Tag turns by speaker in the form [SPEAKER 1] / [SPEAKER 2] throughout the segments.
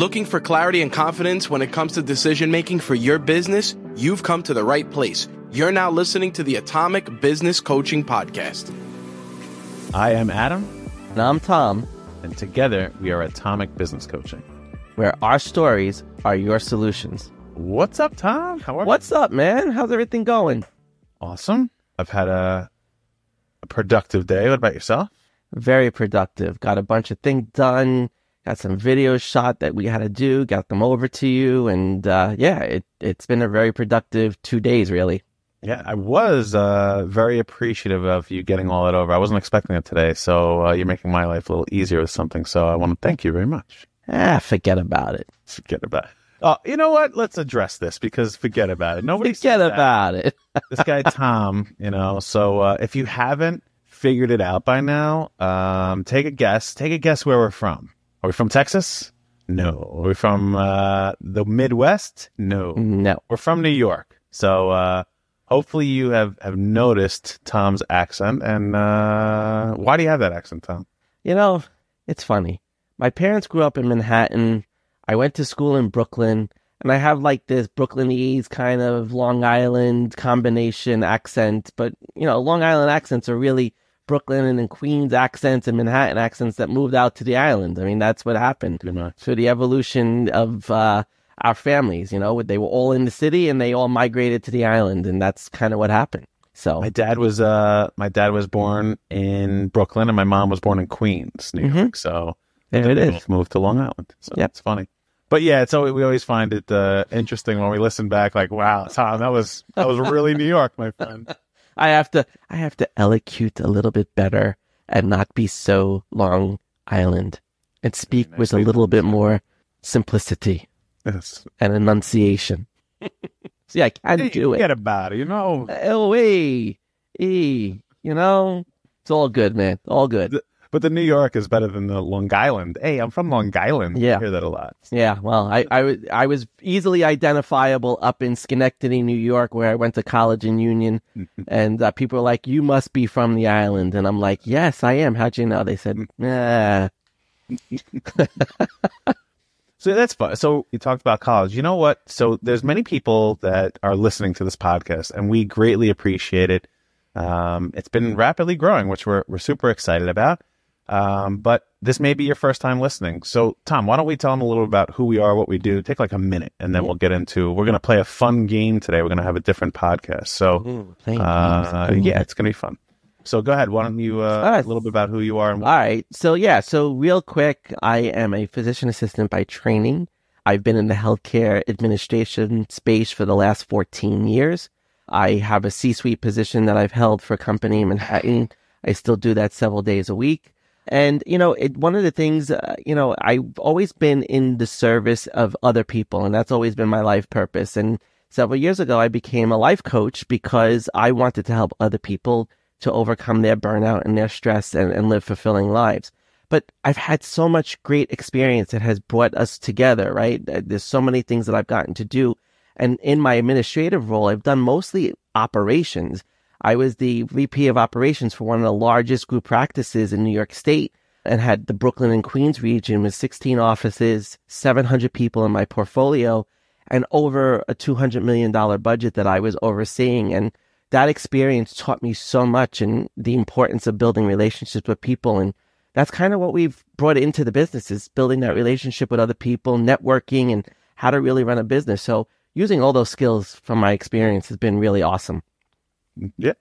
[SPEAKER 1] Looking for clarity and confidence when it comes to decision making for your business? You've come to the right place. You're now listening to the Atomic Business Coaching Podcast.
[SPEAKER 2] I am Adam,
[SPEAKER 3] And I'm Tom,
[SPEAKER 2] and together we are Atomic Business Coaching.
[SPEAKER 3] where our stories are your solutions.
[SPEAKER 2] What's up, Tom? How are you?
[SPEAKER 3] What's up, man? How's everything going?
[SPEAKER 2] Awesome. I've had a, a productive day. What about yourself?
[SPEAKER 3] Very productive. Got a bunch of things done. Got some videos shot that we had to do. Got them over to you, and uh, yeah, it it's been a very productive two days, really.
[SPEAKER 2] Yeah, I was uh, very appreciative of you getting all that over. I wasn't expecting it today, so uh, you're making my life a little easier with something. So I want to thank you very much.
[SPEAKER 3] Ah, forget about it.
[SPEAKER 2] Forget about it. Oh, you know what? Let's address this because forget about it. Nobody
[SPEAKER 3] Forget about it.
[SPEAKER 2] this guy Tom, you know. So uh, if you haven't figured it out by now, um, take a guess. Take a guess where we're from. Are we from Texas? No. Are we from uh, the Midwest? No.
[SPEAKER 3] No,
[SPEAKER 2] We're from New York. So uh, hopefully you have have noticed Tom's accent. And uh, why do you have that accent, Tom?
[SPEAKER 3] you know, it's funny. My parents grew up in Manhattan. I went to school in Brooklyn, and I have like this Brooklynese kind of Long Island combination accent. But, you know, Long Island accents are really Brooklyn and Queens accents and Manhattan accents that moved out to the island. I mean, that's what happened
[SPEAKER 2] much.
[SPEAKER 3] through the evolution of uh, our families. You know, they were all in the city and they all migrated to the island, and that's kind of what happened. So,
[SPEAKER 2] My dad was uh my dad was born in Brooklyn and my mom was born in Queens, New York. So
[SPEAKER 3] there it
[SPEAKER 2] They both moved to Long Island. So
[SPEAKER 3] Yep.
[SPEAKER 2] it's funny. But yeah, it's always, we always find it uh, interesting when we listen back. Like, wow, Tom, that was that was really New York, my friend.
[SPEAKER 3] I have to I have to elocute a little bit better and not be so Long Island and speak
[SPEAKER 2] nice
[SPEAKER 3] with a little bit more simplicity
[SPEAKER 2] Yes.
[SPEAKER 3] and enunciation. See, I can
[SPEAKER 2] Hey,
[SPEAKER 3] do it.
[SPEAKER 2] Forget about it. You know,
[SPEAKER 3] Oh, hey, hey, you know, it's all good, man. All good.
[SPEAKER 2] But the New York is better than the Long Island. Hey, I'm from Long Island.
[SPEAKER 3] Yeah.
[SPEAKER 2] I hear that a lot.
[SPEAKER 3] Yeah, well, I, I, was- I was easily identifiable up in Schenectady, New York, where I went to college in Union. and uh, people were like, You must be from the island. And I'm like, Yes, I am. How'd you know? They said, Nah.
[SPEAKER 2] So that's fun. So you talked about college. You know what? So there's many people that are listening to this podcast, and we greatly appreciate it. Um, it's been rapidly growing, which we're we're super excited about. Um, but this may be your first time listening. So Tom, why don't we tell them a little about who we are, what we do? Take like a minute, and then we'll get into. We're gonna play a fun game today. We're gonna have a different podcast. So
[SPEAKER 3] Thank
[SPEAKER 2] uh, yeah, it's gonna be fun. So go ahead. Why don't you uh,
[SPEAKER 3] right.
[SPEAKER 2] a little bit about who you are and
[SPEAKER 3] All right. So, yeah. So, real quick, I am a physician assistant by training. I've been in the healthcare administration space for the last 14 years. I have a C suite position that I've held for a company in Manhattan. I still do that several days a week. And, you know, it, one of the things, uh, you know, I've always been in the service of other people, and that's always been my life purpose. And several years ago, I became a life coach because I wanted to help other people to overcome their burnout and their stress and, and live fulfilling lives. But I've had so much great experience that has brought us together, right? There's so many things that I've gotten to do. And in my administrative role, I've done mostly operations. I was the VP of operations for one of the largest group practices in New York State and had the Brooklyn and Queens region with 16 offices, 700 people in my portfolio, and over a $200 million budget that I was overseeing. And that experience taught me so much and the importance of building relationships with people. And that's kind of what we've brought into the business is building that relationship with other people, networking and how to really run a business. So using all those skills from my experience has been really awesome.
[SPEAKER 2] Yeah.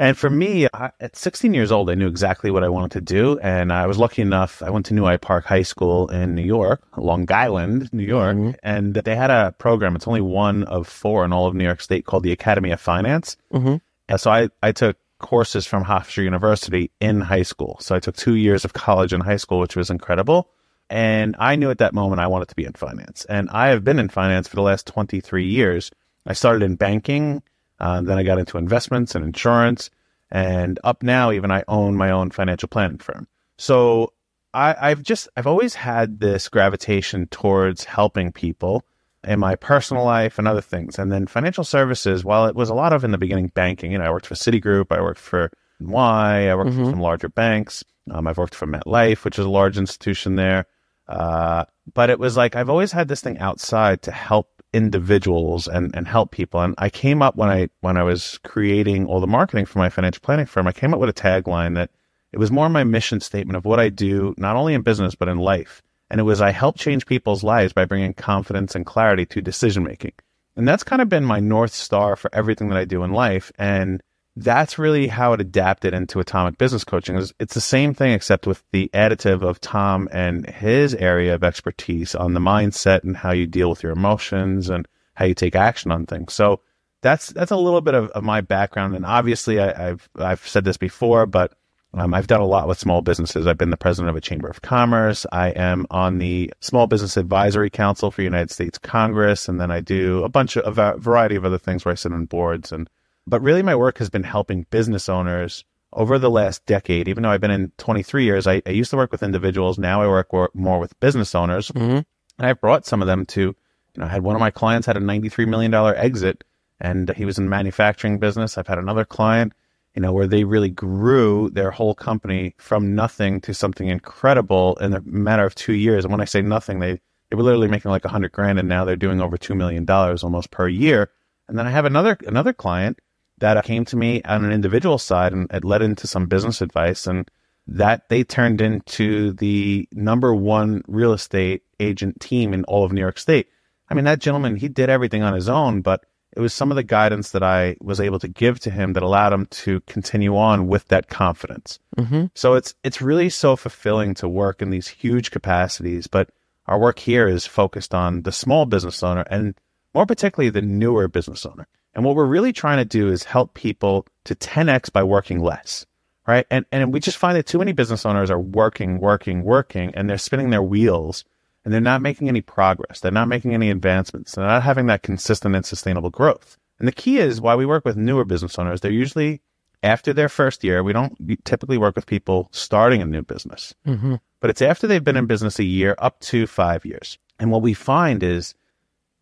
[SPEAKER 2] And for me, I, at 16 years old, I knew exactly what I wanted to do. And I was lucky enough, I went to New Hyde Park High School in New York, Long Island, New York.
[SPEAKER 3] Mhm.
[SPEAKER 2] And they had a program, it's only one of four in all of New York State called the Academy of Finance.
[SPEAKER 3] hmm
[SPEAKER 2] And so I, I took courses from Hofstra University in high school. So I took two years of college in high school, which was incredible. And I knew at that moment I wanted to be in finance. And I have been in finance for the last 23 years. I started in banking. Uh, then I got into investments and insurance. And up now, even I own my own financial planning firm. So I, I've just, I've always had this gravitation towards helping people in my personal life and other things. And then financial services, while it was a lot of in the beginning banking, you know, I worked for Citigroup, I worked for Y, I worked for
[SPEAKER 3] Mhm.
[SPEAKER 2] some larger banks. Um, I've worked for MetLife, which is a large institution there. Uh, but it was like I've always had this thing outside to help individuals and, and help people. And I came up when I when I was creating all the marketing for my financial planning firm, I came up with a tagline that it was more my mission statement of what I do, not only in business but in life. And it was I help change people's lives by bringing confidence and clarity to decision making. And that's kind of been my north star for everything that I do in life. And that's really how it adapted into atomic business coaching. It's the same thing except with the additive of Tom and his area of expertise on the mindset and how you deal with your emotions and how you take action on things. So that's that's a little bit of, of my background. And obviously, I, have I've said this before, but um, I've done a lot with small businesses. I've been the president of a chamber of commerce. I am on the Small Business Advisory Council for United States Congress, and then I do a bunch of a variety of other things where I sit on boards and but really, my work has been helping business owners over the last decade. Even though I've been in 23 years, I, I used to work with individuals. Now I work more with business owners. Mm-hmm. And I've brought some of them to, you know, I had one of my clients had a $93 million exit and he was in the manufacturing business. I've had another client, you know, where they really grew their whole company from nothing to something incredible in a matter of two years. And when I say nothing, they, they were literally making like a hundred grand and now they're doing over $2 million almost per year. And then I have another, another client that came to me on an individual side and it led into some business advice and that they turned into the number one real estate agent team in all of New York State. I mean, that gentleman, he did everything on his own, but it was some of the guidance that I was able to give to him that allowed him to continue on with that confidence. Mm-hmm. So it's it's really so fulfilling to work in these huge capacities, but our work here is focused on the small business owner and more particularly the newer business owner. And what we're really trying to do is help people to 10x by working less, right? And and we just find that too many business owners are working, working, working, and they're spinning their wheels and they're not making any progress. They're not making any advancements. They're not having that consistent and sustainable growth. And the key is why we work with newer business owners. They're usually after their first year. We don't typically work with people starting a new business, mm-hmm. but it's after they've been in business a year up to five years. And what we find is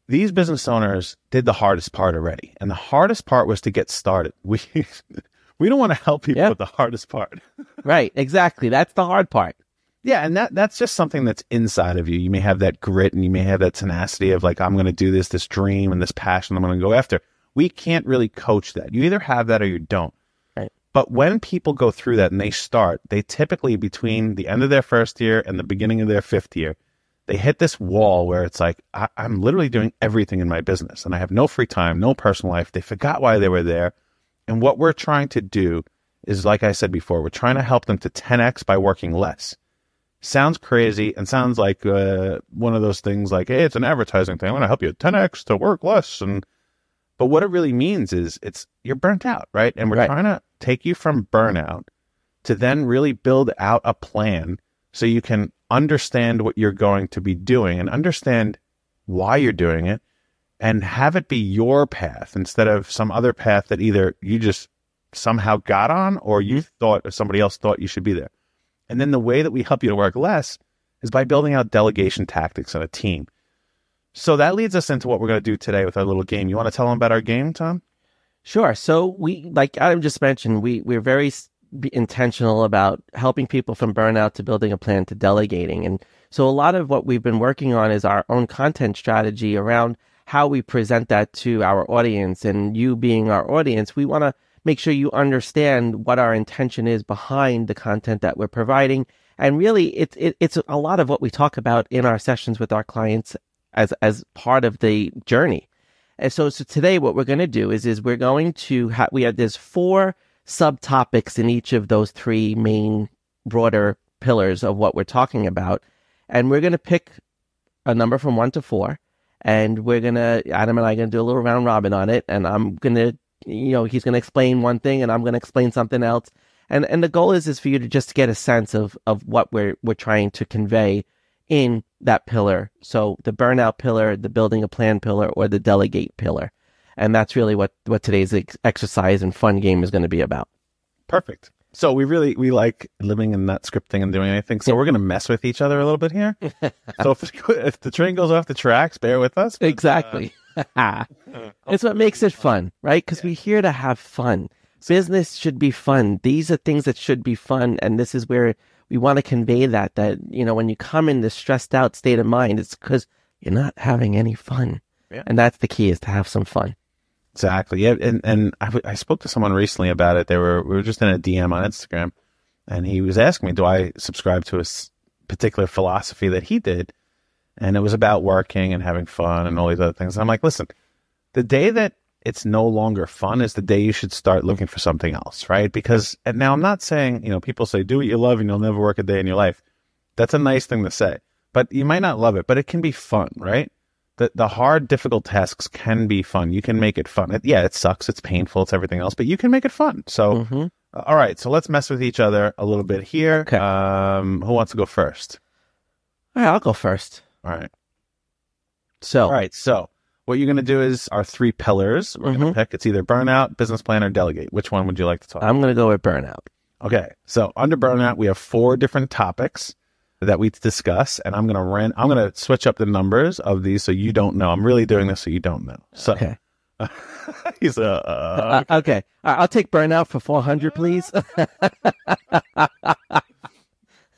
[SPEAKER 2] these business owners did the hardest part already. And the hardest part was to get started. We we don't want to help people yep. with the hardest part.
[SPEAKER 3] right, exactly. That's the hard part.
[SPEAKER 2] Yeah, and that that's just something that's inside of you. You may have that grit and you may have that tenacity of like I'm going to do this this dream and this passion I'm going to go after. We can't really coach that. You either have that or you don't.
[SPEAKER 3] Right.
[SPEAKER 2] But when people go through that and they start, they typically between the end of their first year and the beginning of their fifth year, they hit this wall where it's like, I, am literally doing everything in my business and I have no free time, no personal life. They forgot why they were there. And what we're trying to do is, like I said before, we're trying to help them to 10x by working less. Sounds crazy and sounds like uh, one of those things like, hey, it's an advertising thing. I want to help you 10x to work less. And but what it really means is it's you're burnt out, right? And we're right. trying to take you from burnout to then really build out a plan so you can understand what you're going to be doing and understand why you're doing it and have it be your path instead of some other path that either you just somehow got on or you mm-hmm. thought or somebody else thought you should be there. And then the way that we help you to work less is by building out delegation tactics on a team. So that leads us into what we're going to do today with our little game. You want to tell them about our game, Tom?
[SPEAKER 3] Sure. So we, like Adam just mentioned, we we're very be intentional about helping people from burnout to building a plan to delegating. And so a lot of what we've been working on is our own content strategy around how we present that to our audience. And you being our audience, we want to make sure you understand what our intention is behind the content that we're providing. And really, it, it, it's a lot of what we talk about in our sessions with our clients as, as part of the journey. And so, so today what we're going to do is, is we're going to have, we have, there's four subtopics in each of those three main broader pillars of what we're talking about. And we're going to pick a number from one to four. And we're going to, Adam and I are going to do a little round robin on it. And I'm going to, you know, he's going to explain one thing and I'm going to explain something else. And, and the goal is, is for you to just get a sense of, of what we're, we're trying to convey in that pillar. So the burnout pillar, the building a plan pillar, or the delegate pillar. And that's really what, what today's ex- exercise and fun game is going to be about.
[SPEAKER 2] Perfect. So we really we like living and not scripting and doing anything. So we're going to mess with each other a little bit here. so if, if the train goes off the tracks, bear with us.
[SPEAKER 3] But, exactly. Uh, it's what makes it fun, right? Because yeah. we're here to have fun. Business should be fun. These are things that should be fun, and this is where we want to convey that, that, you know, when you come in this stressed out state of mind, it's because you're not having any fun.
[SPEAKER 2] Yeah.
[SPEAKER 3] And that's the key is to have some fun.
[SPEAKER 2] Exactly. Yeah. And, and I, w- I spoke to someone recently about it. They were, we were just in a DM on Instagram and he was asking me, do I subscribe to a particular philosophy that he did? And it was about working and having fun and all these other things. And I'm like, listen, the day that it's no longer fun is the day you should start looking for something else, right? Because, and now I'm not saying, you know, people say do what you love and you'll never work a day in your life. That's a nice thing to say, but you might not love it, but it can be fun, right? The, the hard, difficult tasks can be fun. You can make it fun. It, yeah, it sucks. It's painful. It's everything else, but you can make it fun. So,
[SPEAKER 3] Mhm.
[SPEAKER 2] uh, all right. So let's mess with each other a little bit here.
[SPEAKER 3] Okay.
[SPEAKER 2] Um, who wants to go first?
[SPEAKER 3] All right, I'll go first.
[SPEAKER 2] All right.
[SPEAKER 3] So,
[SPEAKER 2] All right. So what you're going to do is our three pillars. We're going
[SPEAKER 3] Mhm.
[SPEAKER 2] to pick. It's either burnout, business plan, or delegate. Which one would you like to talk?
[SPEAKER 3] I'm going to go with burnout.
[SPEAKER 2] Okay. So under burnout, we have four different topics that we discuss, and I'm going to run. I'm going to switch up the numbers of these so you don't know. I'm really doing this so you don't know. So
[SPEAKER 3] Okay.
[SPEAKER 2] he's a. Uh,
[SPEAKER 3] Uh, okay. All right, I'll take burnout for 400, please.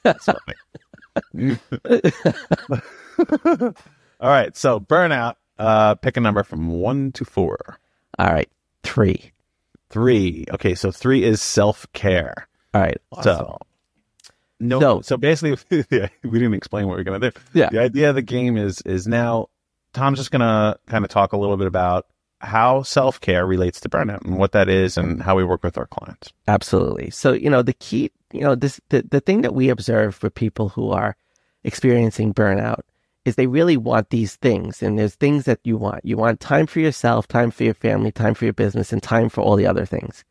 [SPEAKER 2] that's funny. All right. So burnout. Uh, pick a number from one to four.
[SPEAKER 3] All right. Three.
[SPEAKER 2] Three. Okay. So three is self care.
[SPEAKER 3] All right.
[SPEAKER 2] So, no.
[SPEAKER 3] So-
[SPEAKER 2] So, basically, yeah, we didn't explain what we're going to do.
[SPEAKER 3] Yeah.
[SPEAKER 2] The idea of the game is is now Tom's just going to kind of talk a little bit about how self care relates to burnout and what that is and how we work with our clients.
[SPEAKER 3] Absolutely. So, you know, the key, you know, this the, the thing that we observe for people who are experiencing burnout is they really want these things. And there's things that you want. You want time for yourself, time for your family, time for your business, and time for all the other things.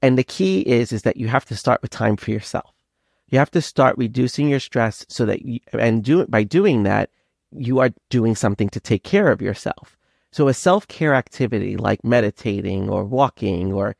[SPEAKER 3] And the key is is that you have to start with time for yourself. You have to start reducing your stress so that you, and do by doing that, you are doing something to take care of yourself. So a self-care activity like meditating or walking or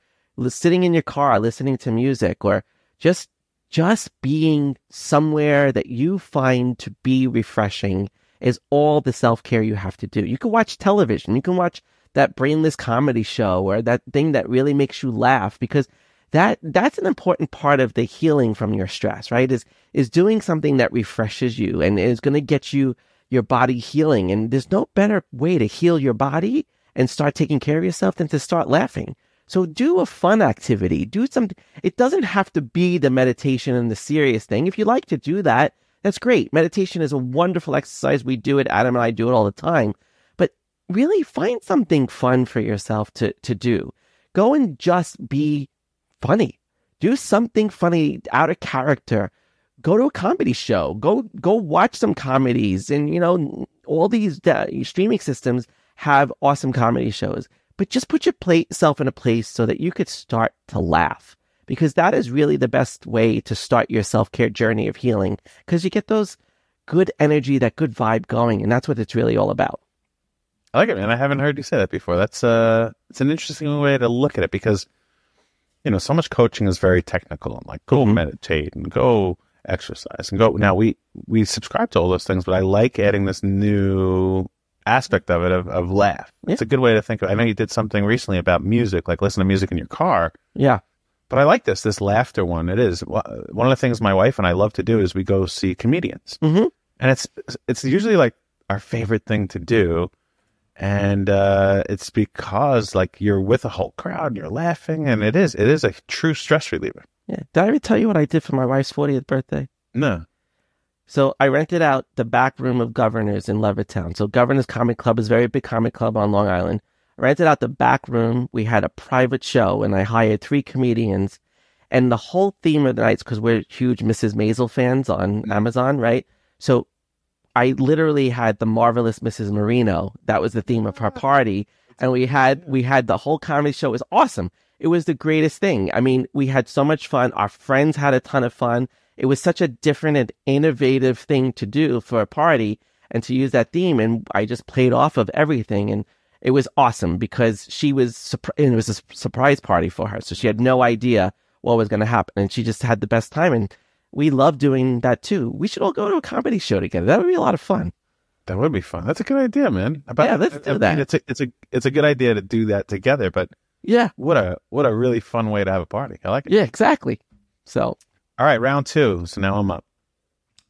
[SPEAKER 3] sitting in your car listening to music or just just being somewhere that you find to be refreshing is all the self-care you have to do. You can watch television, you can watch that brainless comedy show or that thing that really makes you laugh because that that's an important part of the healing from your stress, right? Is is doing something that refreshes you and is going to get you your body healing and there's no better way to heal your body and start taking care of yourself than to start laughing. So do a fun activity. Do something. It doesn't have to be the meditation and the serious thing. If you like to do that, that's great. Meditation is a wonderful exercise. We do it. Adam and I do it all the time. But really find something fun for yourself to, to do. Go and just be funny. Do something funny out of character. Go to a comedy show. Go go watch some comedies. And you know all these uh, streaming systems have awesome comedy shows. But just put yourself in a place so that you could start to laugh because that is really the best way to start your self care journey of healing because you get those good energy, that good vibe going, and that's what it's really all about.
[SPEAKER 2] I like it, man. I haven't heard you say that before. That's uh, it's an interesting way to look at it because, you know, so much coaching is very technical and like go
[SPEAKER 3] Mhm.
[SPEAKER 2] meditate and go exercise and go. Now we we subscribe to all those things, but I like adding this new aspect of it of, of laugh.
[SPEAKER 3] Yeah.
[SPEAKER 2] It's a good way to think of. I know you did something recently about music, like listen to music in your car.
[SPEAKER 3] Yeah.
[SPEAKER 2] But I like this, this laughter one. It is one of the things my wife and I love to do is we go see comedians,
[SPEAKER 3] Mhm.
[SPEAKER 2] and it's it's usually like our favorite thing to do, and uh, it's because like you're with a whole crowd, and you're laughing, and it is it is a true stress reliever.
[SPEAKER 3] Yeah. Did I ever tell you what I did for my wife's 40th birthday?
[SPEAKER 2] No,
[SPEAKER 3] So I rented out the back room of Governors in Levittown. So Governors Comic Club is a very big comic club on Long Island. I rented out the back room. We had a private show and I hired three comedians. And the whole theme of the nights, because we're huge Mrs. Maisel fans on Amazon, right? So I literally had the marvelous Mrs. Marino. That was the theme of her ah. party. And we had we had the whole comedy show. It was awesome. It was the greatest thing. I mean, we had so much fun. Our friends had a ton of fun. It was such a different and innovative thing to do for a party and to use that theme. And I just played off of everything. And it was awesome because she was, and it was a surprise party for her. So she had no idea what was going to happen. And she just had the best time. And we love doing that too. We should all go to a comedy show together. That would be a lot of fun.
[SPEAKER 2] that would be fun. That's a good idea, man. About,
[SPEAKER 3] Yeah, let's
[SPEAKER 2] I-
[SPEAKER 3] do
[SPEAKER 2] I mean,
[SPEAKER 3] that.
[SPEAKER 2] It's a it's a it's a good idea to do that together. But
[SPEAKER 3] Yeah.
[SPEAKER 2] what a what a really fun way to have a party. I like it.
[SPEAKER 3] Yeah, exactly. So
[SPEAKER 2] All right, round two. So now I'm up.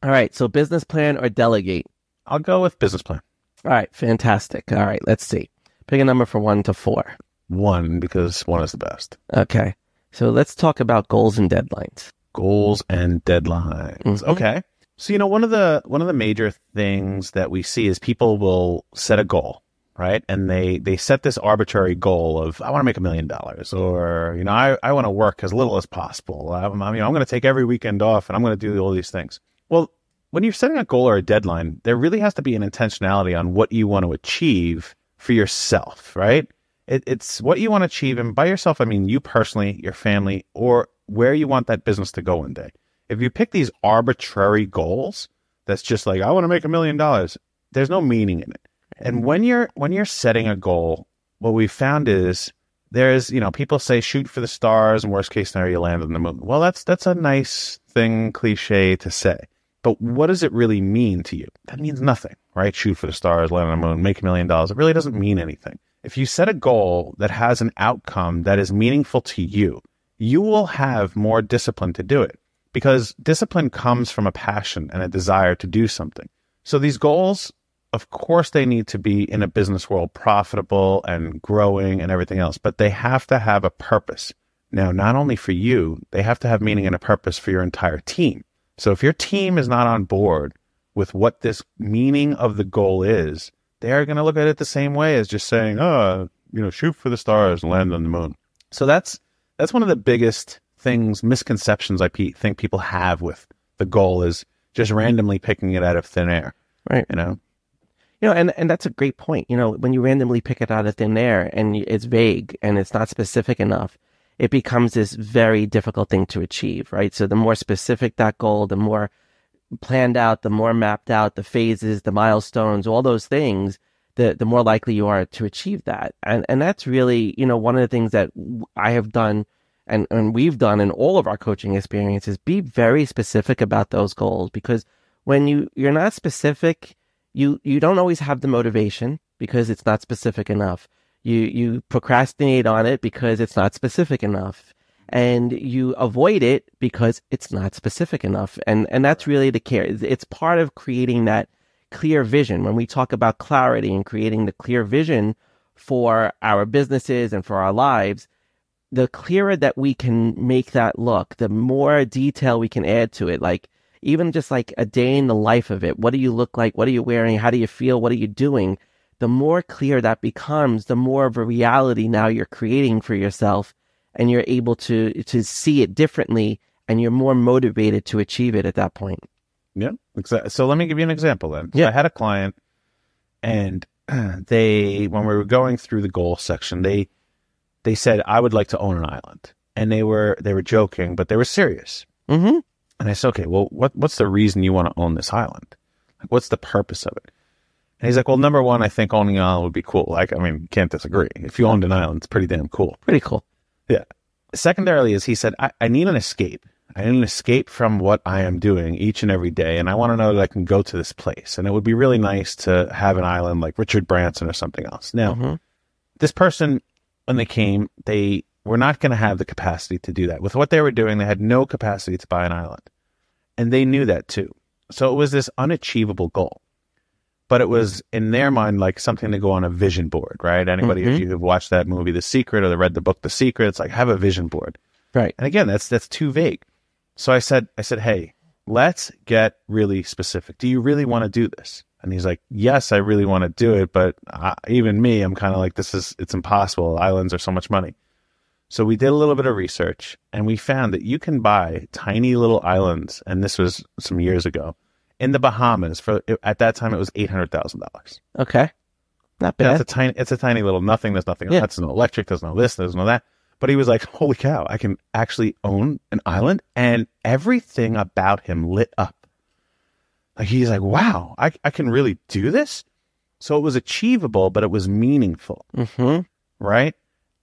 [SPEAKER 3] All right. So business plan or delegate?
[SPEAKER 2] I'll go with business plan.
[SPEAKER 3] All right. Fantastic. All right. Let's see. Pick a number from one to four.
[SPEAKER 2] One because one is the best.
[SPEAKER 3] Okay. So let's talk about goals and deadlines.
[SPEAKER 2] Goals and deadlines.
[SPEAKER 3] Mhm.
[SPEAKER 2] Okay. So you know one of the one of the major things that we see is people will set a goal, right? And they they set this arbitrary goal of I want to make a million dollars, or you know I I want to work as little as possible. I'm, I'm, you know I'm going to take every weekend off, and I'm going to do all these things. Well, when you're setting a goal or a deadline, there really has to be an intentionality on what you want to achieve for yourself, right? It, it's what you want to achieve, and by yourself, I mean you personally, your family, or where you want that business to go one day. If you pick these arbitrary goals, that's just like I want to make a million dollars. There's no meaning in it. And when you're when you're setting a goal, what we found is there's you know people say shoot for the stars, and worst case scenario you land on the moon. Well, that's that's a nice thing, cliche to say. But what does it really mean to you? That means nothing, right? Shoot for the stars, land on the moon, make a million dollars. It really doesn't mean anything. If you set a goal that has an outcome that is meaningful to you, you will have more discipline to do it because discipline comes from a passion and a desire to do something. So these goals, of course, they need to be in a business world profitable and growing and everything else, but they have to have a purpose. Now, not only for you, they have to have meaning and a purpose for your entire team. So if your team is not on board with what this meaning of the goal is, they are going to look at it the same way as just saying, "Oh, you know, shoot for the stars and land on the moon." So that's that's one of the biggest things, misconceptions I pe- think people have with the goal is just randomly picking it out of thin air.
[SPEAKER 3] Right.
[SPEAKER 2] You know,
[SPEAKER 3] You know, and, and that's a great point. You know, when you randomly pick it out of thin air and it's vague and it's not specific enough, it becomes this very difficult thing to achieve, right? So the more specific that goal, the more planned out, the more mapped out, the phases, the milestones, all those things, the the more likely you are to achieve that. And and that's really, you know, one of the things that I have done and, and we've done in all of our coaching experiences, be very specific about those goals because when you, you're not specific, you, you don't always have the motivation because it's not specific enough. You, you procrastinate on it because it's not specific enough and you avoid it because it's not specific enough. And, and that's really the care. It's- It's part of creating that clear vision. When we talk about clarity and creating the clear vision for our businesses and for our lives, the clearer that we can make that look, the more detail we can add to it. Like even just like a day in the life of it. What do you look like? What are you wearing? How do you feel? What are you doing? The more clear that becomes, the more of a reality now you're creating for yourself and you're able to, to see it differently and you're more motivated to achieve it at that point.
[SPEAKER 2] Yeah. Exactly. So let me give you an example then. So
[SPEAKER 3] Yeah.
[SPEAKER 2] I had a client and they, when we were going through the goal section, they, they said, I would like to own an island. And they were, they were joking, but they were serious.
[SPEAKER 3] Mm-hmm.
[SPEAKER 2] And I said, okay, well, what, what's the reason you want to own this island? Like, what's the purpose of it? And he's like, well, number one, I think owning an island would be cool. Like, I mean, can't disagree. If you owned an island, it's pretty damn cool.
[SPEAKER 3] Pretty cool.
[SPEAKER 2] Yeah. Secondarily, is he said, I, I need an escape. I need an escape from what I am doing each and every day. And I want to know that I can go to this place. And it would be really nice to have an island like Richard Branson or something else. Now,
[SPEAKER 3] Mhm.
[SPEAKER 2] this person, when they came, they were not going to have the capacity to do that. With what they were doing, they had no capacity to buy an island. And they knew that too. So it was this unachievable goal. But it was in their mind like something to go on a vision board, right? Anybody, if
[SPEAKER 3] Mhm.
[SPEAKER 2] you have watched that movie, The Secret, or read the book, The Secret, it's like have a vision board.
[SPEAKER 3] Right.
[SPEAKER 2] And again, that's that's too vague. So I said, I said, hey, let's get really specific. Do you really want to do this? And he's like, yes, I really want to do it, but I, even me, I'm kind of like, this is it's impossible. Islands are so much money. So we did a little bit of research, and we found that you can buy tiny little islands, and this was some years ago in the Bahamas. For at that time, it was eight hundred thousand dollars.
[SPEAKER 3] Okay. Not bad.
[SPEAKER 2] it's a tiny, it's a tiny little nothing. There's nothing.
[SPEAKER 3] Yeah.
[SPEAKER 2] That's no electric. There's no this. There's no that. But he was like, "Holy cow! I can actually own an island," and everything about him lit up. Like he's like, "Wow! I I can really do this." So it was achievable, but it was meaningful,
[SPEAKER 3] mm-hmm.
[SPEAKER 2] right?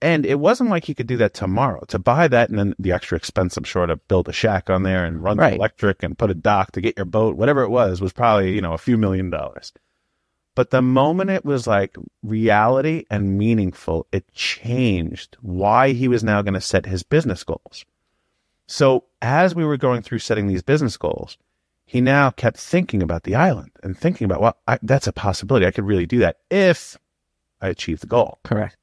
[SPEAKER 2] And it wasn't like he could do that tomorrow. To buy that and then the extra expense, I'm sure, to build a shack on there and run the electric and put a dock to get your boat, whatever it was, was probably, you know, a few million dollars. But the moment it was like reality and meaningful, it changed why he was now going to set his business goals. So as we were going through setting these business goals, he now kept thinking about the island and thinking about, well, I, that's a possibility. I could really do that if I achieve the goal.
[SPEAKER 3] Correct.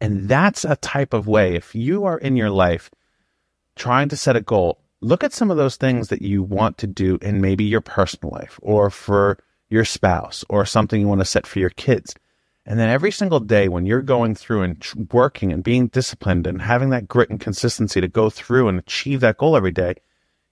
[SPEAKER 2] And that's a type of way. If you are in your life trying to set a goal, look at some of those things that you want to do in maybe your personal life or for your spouse or something you want to set for your kids. And then every single day when you're going through and working and being disciplined and having that grit and consistency to go through and achieve that goal every day,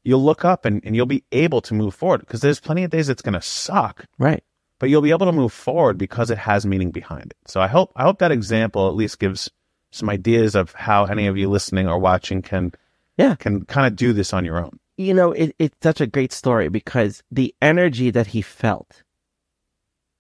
[SPEAKER 2] you'll look up and, and you'll be able to move forward because there's plenty of days it's going to suck,
[SPEAKER 3] Right.
[SPEAKER 2] but you'll be able to move forward because it has meaning behind it. So I hope, I hope that example at least gives some ideas of how any of you listening or watching can,
[SPEAKER 3] Yeah.
[SPEAKER 2] can kind of do this on your own.
[SPEAKER 3] You know, it, it's such a great story because the energy that he felt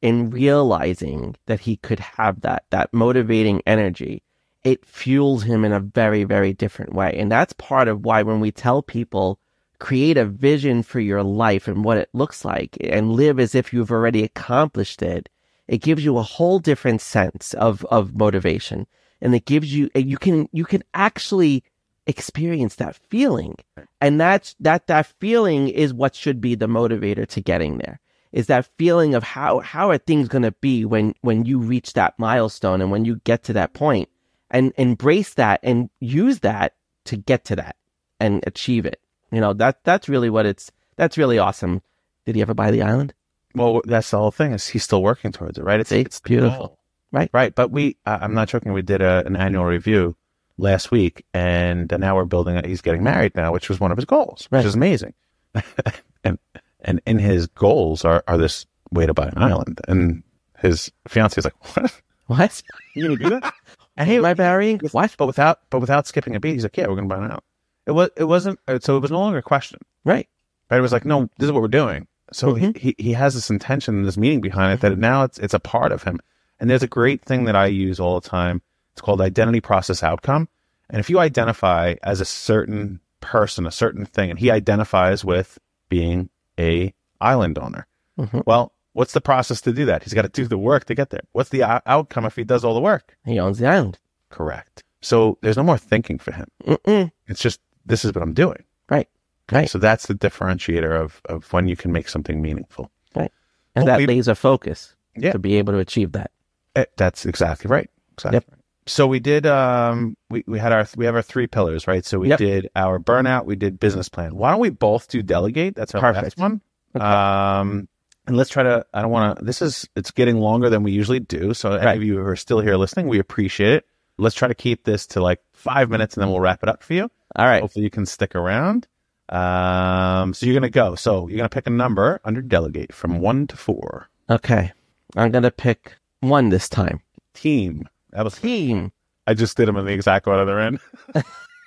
[SPEAKER 3] in realizing that he could have that, that motivating energy, it fuels him in a very, very different way. And that's part of why when we tell people, create a vision for your life and what it looks like and live as if you've already accomplished it, it gives you a whole different sense of, of motivation. And it gives you, you can, you can actually experience that feeling. And that's, that, that feeling is what should be the motivator to getting there. Is that feeling of how, how are things going to be when, when you reach that milestone and when you get to that point and embrace that and use that to get to that and achieve it. You know, that, that's really what it's, that's really awesome. Did he ever buy the island?
[SPEAKER 2] Well, that's the whole thing is he's still working towards it, right? It's,
[SPEAKER 3] See?
[SPEAKER 2] it's
[SPEAKER 3] Beautiful. Right.
[SPEAKER 2] Right. But we, uh, I'm not joking. We did a, an annual review last week and now we're building it. He's getting married now, which was one of his goals, which is amazing. and, and in his goals are, are this way to buy an island. And his fiance is like, what?
[SPEAKER 3] What?
[SPEAKER 2] You gonna do that? and
[SPEAKER 3] Am I marrying? What?
[SPEAKER 2] but without, but without skipping a beat, he's like, yeah, we're going to buy an island. It was, it wasn't, uh, so it was no longer a question.
[SPEAKER 3] Right.
[SPEAKER 2] It was like, no, this is what we're doing. So
[SPEAKER 3] Mhm.
[SPEAKER 2] he, he has this intention and this meaning behind it that now it's it's a part of him. And there's a great thing that I use all the time. It's called identity process outcome. And if you identify as a certain person, a certain thing, and he identifies with being a island owner,
[SPEAKER 3] Mhm.
[SPEAKER 2] well, what's the process to do that? He's got to do the work to get there. What's the o- outcome if he does all the work?
[SPEAKER 3] He owns the island.
[SPEAKER 2] Correct. So there's no more thinking for him.
[SPEAKER 3] Mm-mm.
[SPEAKER 2] It's just this is what I'm doing.
[SPEAKER 3] Right. Right.
[SPEAKER 2] So that's the differentiator of of when you can make something meaningful. Right.
[SPEAKER 3] And
[SPEAKER 2] Well,
[SPEAKER 3] that laser focus
[SPEAKER 2] Yeah.
[SPEAKER 3] to be able to achieve that.
[SPEAKER 2] Eh, That's exactly right. Exactly.
[SPEAKER 3] Yep.
[SPEAKER 2] right. So we did. Um, we we had our we have our three pillars, right? So we
[SPEAKER 3] Yep.
[SPEAKER 2] did our burnout. We did business plan. Why don't we both do delegate? That's our
[SPEAKER 3] Perfect.
[SPEAKER 2] last one. Um, and let's try to. I don't want to. This is it's getting longer than we usually do. So any of you who are still here listening, we appreciate it. Let's try to keep this to like five minutes, and then we'll wrap it up for you.
[SPEAKER 3] All right.
[SPEAKER 2] Hopefully, you can stick around. Um, so you're gonna go. So you're gonna pick a number under delegate from one to four.
[SPEAKER 3] Okay. I'm going to pick one this time.
[SPEAKER 2] Team. That was.
[SPEAKER 3] Team.
[SPEAKER 2] I just did them in the exact one other end.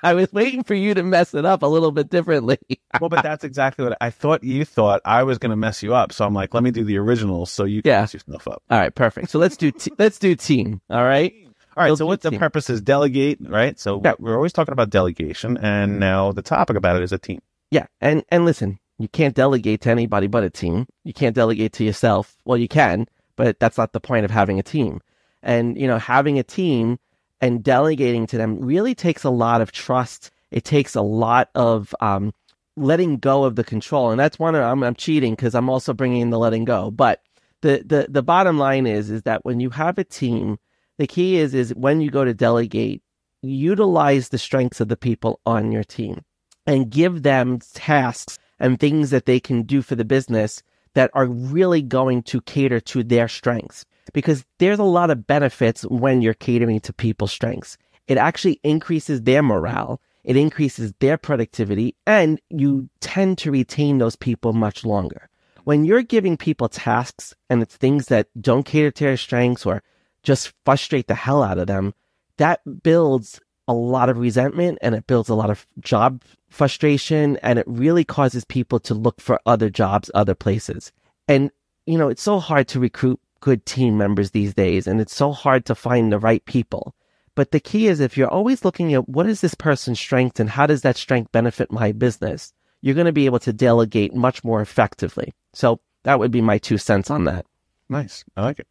[SPEAKER 3] I was waiting for you to mess it up a little bit differently.
[SPEAKER 2] well, but that's exactly what I thought. You thought I was going to mess you up, so I'm like, let me do the original, so you can
[SPEAKER 3] Yeah.
[SPEAKER 2] mess yourself up.
[SPEAKER 3] All right. Perfect. So let's do, te- let's do team. All right.
[SPEAKER 2] All right. So what the
[SPEAKER 3] team.
[SPEAKER 2] purpose is delegate, right? So
[SPEAKER 3] Yeah.
[SPEAKER 2] we're always talking about delegation, and now the topic about it is a team.
[SPEAKER 3] Yeah. And, and listen, you can't delegate to anybody but a team. You can't delegate to yourself. Well, you can, but that's not the point of having a team. And, you know, having a team and delegating to them really takes a lot of trust. It takes a lot of, um, letting go of the control. And that's one of, I'm, I'm cheating because I'm also bringing in the letting go. But the, the, the bottom line is, is that when you have a team, the key is, is when you go to delegate, utilize the strengths of the people on your team and give them tasks and things that they can do for the business that are really going to cater to their strengths. Because there's a lot of benefits when you're catering to people's strengths. It actually increases their morale. It increases their productivity and you tend to retain those people much longer. When you're giving people tasks and it's things that don't cater to their strengths or just frustrate the hell out of them, that builds a lot of resentment and it builds a lot of job frustration and it really causes people to look for other jobs, other places. And, you know, it's so hard to recruit good team members these days and it's so hard to find the right people. But the key is if you're always looking at what is this person's strength and how does that strength benefit my business, you're going to be able to delegate much more effectively. So that would be my two cents on that.
[SPEAKER 2] Nice. I like it.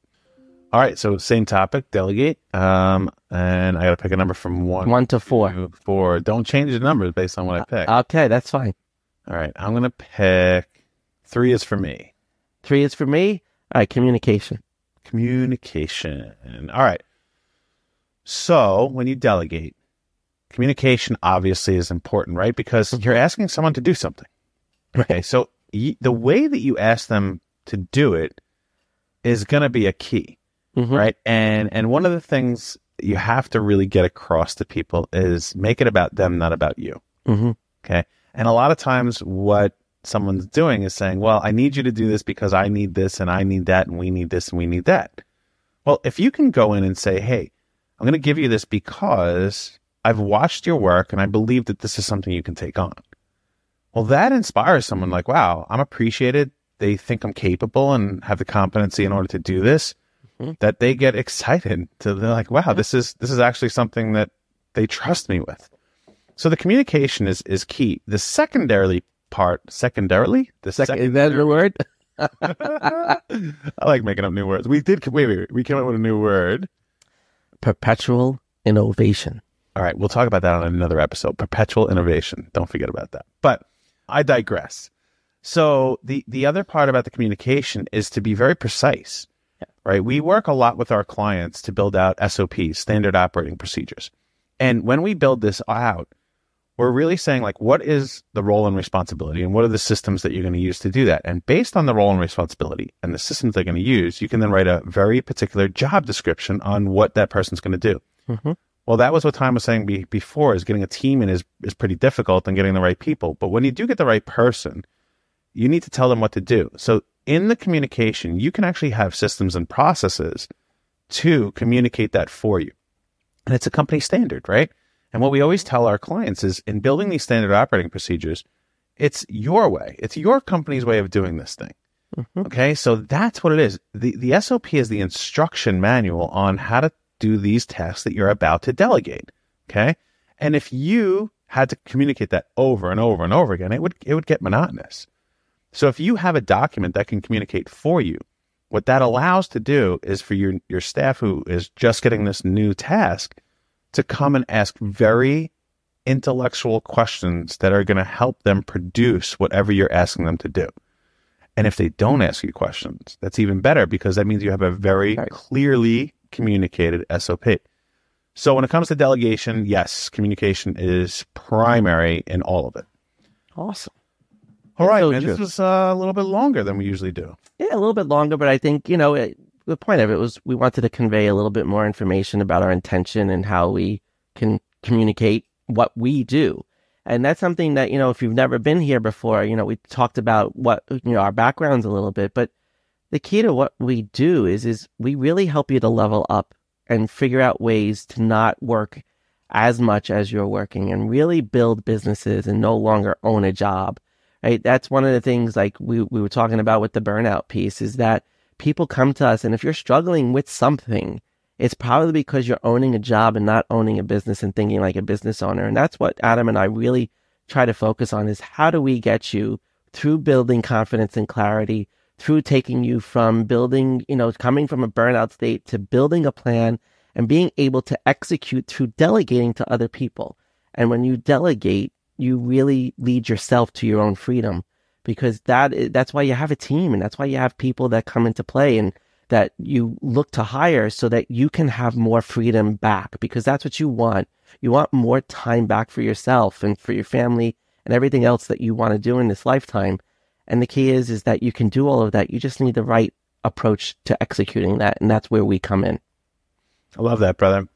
[SPEAKER 2] All right, so same topic, delegate. Um, and I got to pick a number from one,
[SPEAKER 3] One to four.
[SPEAKER 2] two, four. Don't change the numbers based on what I pick.
[SPEAKER 3] Okay, that's fine.
[SPEAKER 2] All right, I'm gonna pick three is for me.
[SPEAKER 3] Three is for me. All right, communication.
[SPEAKER 2] Communication. All right. So when you delegate, communication obviously is important, right? Because you're asking someone to do something. Okay, so y- the way that you ask them to do it is going to be a key,
[SPEAKER 3] Mhm.
[SPEAKER 2] right? And and one of the things you have to really get across to people is make it about them, not about you.
[SPEAKER 3] hmm
[SPEAKER 2] Okay. And a lot of times what someone's doing is saying, well, I need you to do this because I need this and I need that and we need this and we need that. Well, if you can go in and say, hey, I'm going to give you this because I've watched your work and I believe that this is something you can take on. Well, that inspires someone like, wow, I'm appreciated. They think I'm capable and have the competency in order to do this.
[SPEAKER 3] Mhm.
[SPEAKER 2] That they get excited to they're like, wow, this is this is actually something that they trust me with. So the communication is is key. The secondarily part, secondarily, the
[SPEAKER 3] Second, is that the word?
[SPEAKER 2] I like making up new words. We did wait, wait, wait. We came up with a new word.
[SPEAKER 3] Perpetual innovation.
[SPEAKER 2] All right, we'll talk about that on another episode. Perpetual innovation. Don't forget about that. But I digress. So the the other part about the communication is to be very precise. Right? We work a lot with our clients to build out SOPs, standard operating procedures. And when we build this out, we're really saying like what is the role and responsibility and what are the systems that you're going to use to do that? And based on the role and responsibility and the systems they're going to use, you can then write a very particular job description on what that person's going to do.
[SPEAKER 3] Mhm.
[SPEAKER 2] Well, that was what Tom was saying be, before is getting a team in is, is pretty difficult and getting the right people. But when you do get the right person, you need to tell them what to do. So in the communication, you can actually have systems and processes to communicate that for you. And it's a company standard, right? And what we always tell our clients is in building these standard operating procedures, it's your way. It's your company's way of doing this thing.
[SPEAKER 3] Mhm.
[SPEAKER 2] Okay. So that's what it is. The, the SOP is the instruction manual on how to do these tasks that you're about to delegate. Okay. And if you had to communicate that over and over and over again, it would, it would get monotonous. So if you have a document that can communicate for you, what that allows to do is for your, your staff who is just getting this new task to come and ask very intellectual questions that are going to help them produce whatever you're asking them to do. And if they don't ask you questions, that's even better because that means you have a very
[SPEAKER 3] Right.
[SPEAKER 2] clearly communicated SOP. So when it comes to delegation, yes, communication is primary in all of it.
[SPEAKER 3] Awesome.
[SPEAKER 2] All right,
[SPEAKER 3] so
[SPEAKER 2] man, this was uh, a little bit longer than we usually do.
[SPEAKER 3] Yeah, a little bit longer, but I think, you know, it, the point of it was we wanted to convey a little bit more information about our intention and how we can communicate what we do. And that's something that, you know, if you've never been here before, you know, we talked about what, you know, our backgrounds a little bit, but the key to what we do is, is we really help you to level up and figure out ways to not work as much as you're working and really build businesses and no longer own a job right? That's one of the things like we, we were talking about with the burnout piece is that people come to us and if you're struggling with something, it's probably because you're owning a job and not owning a business and thinking like a business owner. And that's what Adam and I really try to focus on is how do we get you through building confidence and clarity, through taking you from building, you know, coming from a burnout state to building a plan and being able to execute through delegating to other people. And when you delegate, you really lead yourself to your own freedom because that that's why you have a team and that's why you have people that come into play and that you look to hire so that you can have more freedom back because that's what you want. You want more time back for yourself and for your family and everything else that you want to do in this lifetime. And the key is is that you can do all of that. You just need the right approach to executing that and that's where we come in.
[SPEAKER 2] I love that, brother.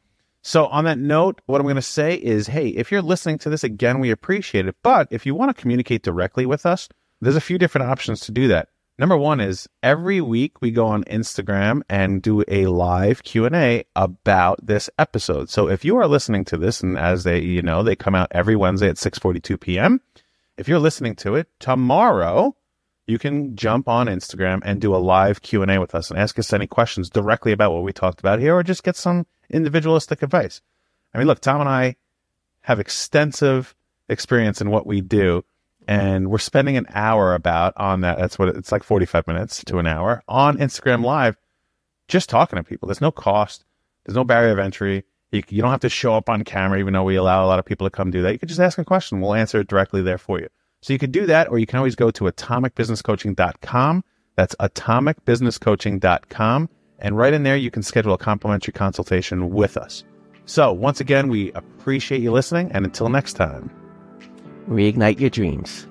[SPEAKER 2] So, on that note, what I'm going to say is hey, if you're listening to this again, we appreciate it. But if you want to communicate directly with us, there's a few different options to do that. Number one is every week we go on Instagram and do a live Q&A about this episode. So if you are listening to this and as they, you know, they come out every Wednesday at 6:42 p.m. If you're listening to it tomorrow, you can jump on Instagram and do a live Q&A with us and ask us any questions directly about what we talked about here or just get some individualistic advice. I mean, look, Tom and I have extensive experience in what we do and we're spending an hour about on that. That's what it's like 45 minutes to an hour on Instagram live just talking to people. There's no cost. There's no barrier of entry. You, you don't have to show up on camera, even though we allow a lot of people to come do that. You can just ask a question. We'll answer it directly there for you. So you could do that, or you can always go to atomicbusinesscoaching.com. That's atomicbusinesscoaching.com. And right in there, you can schedule a complimentary consultation with us. So once again, we appreciate you listening. And until next time,
[SPEAKER 3] Reignite your dreams.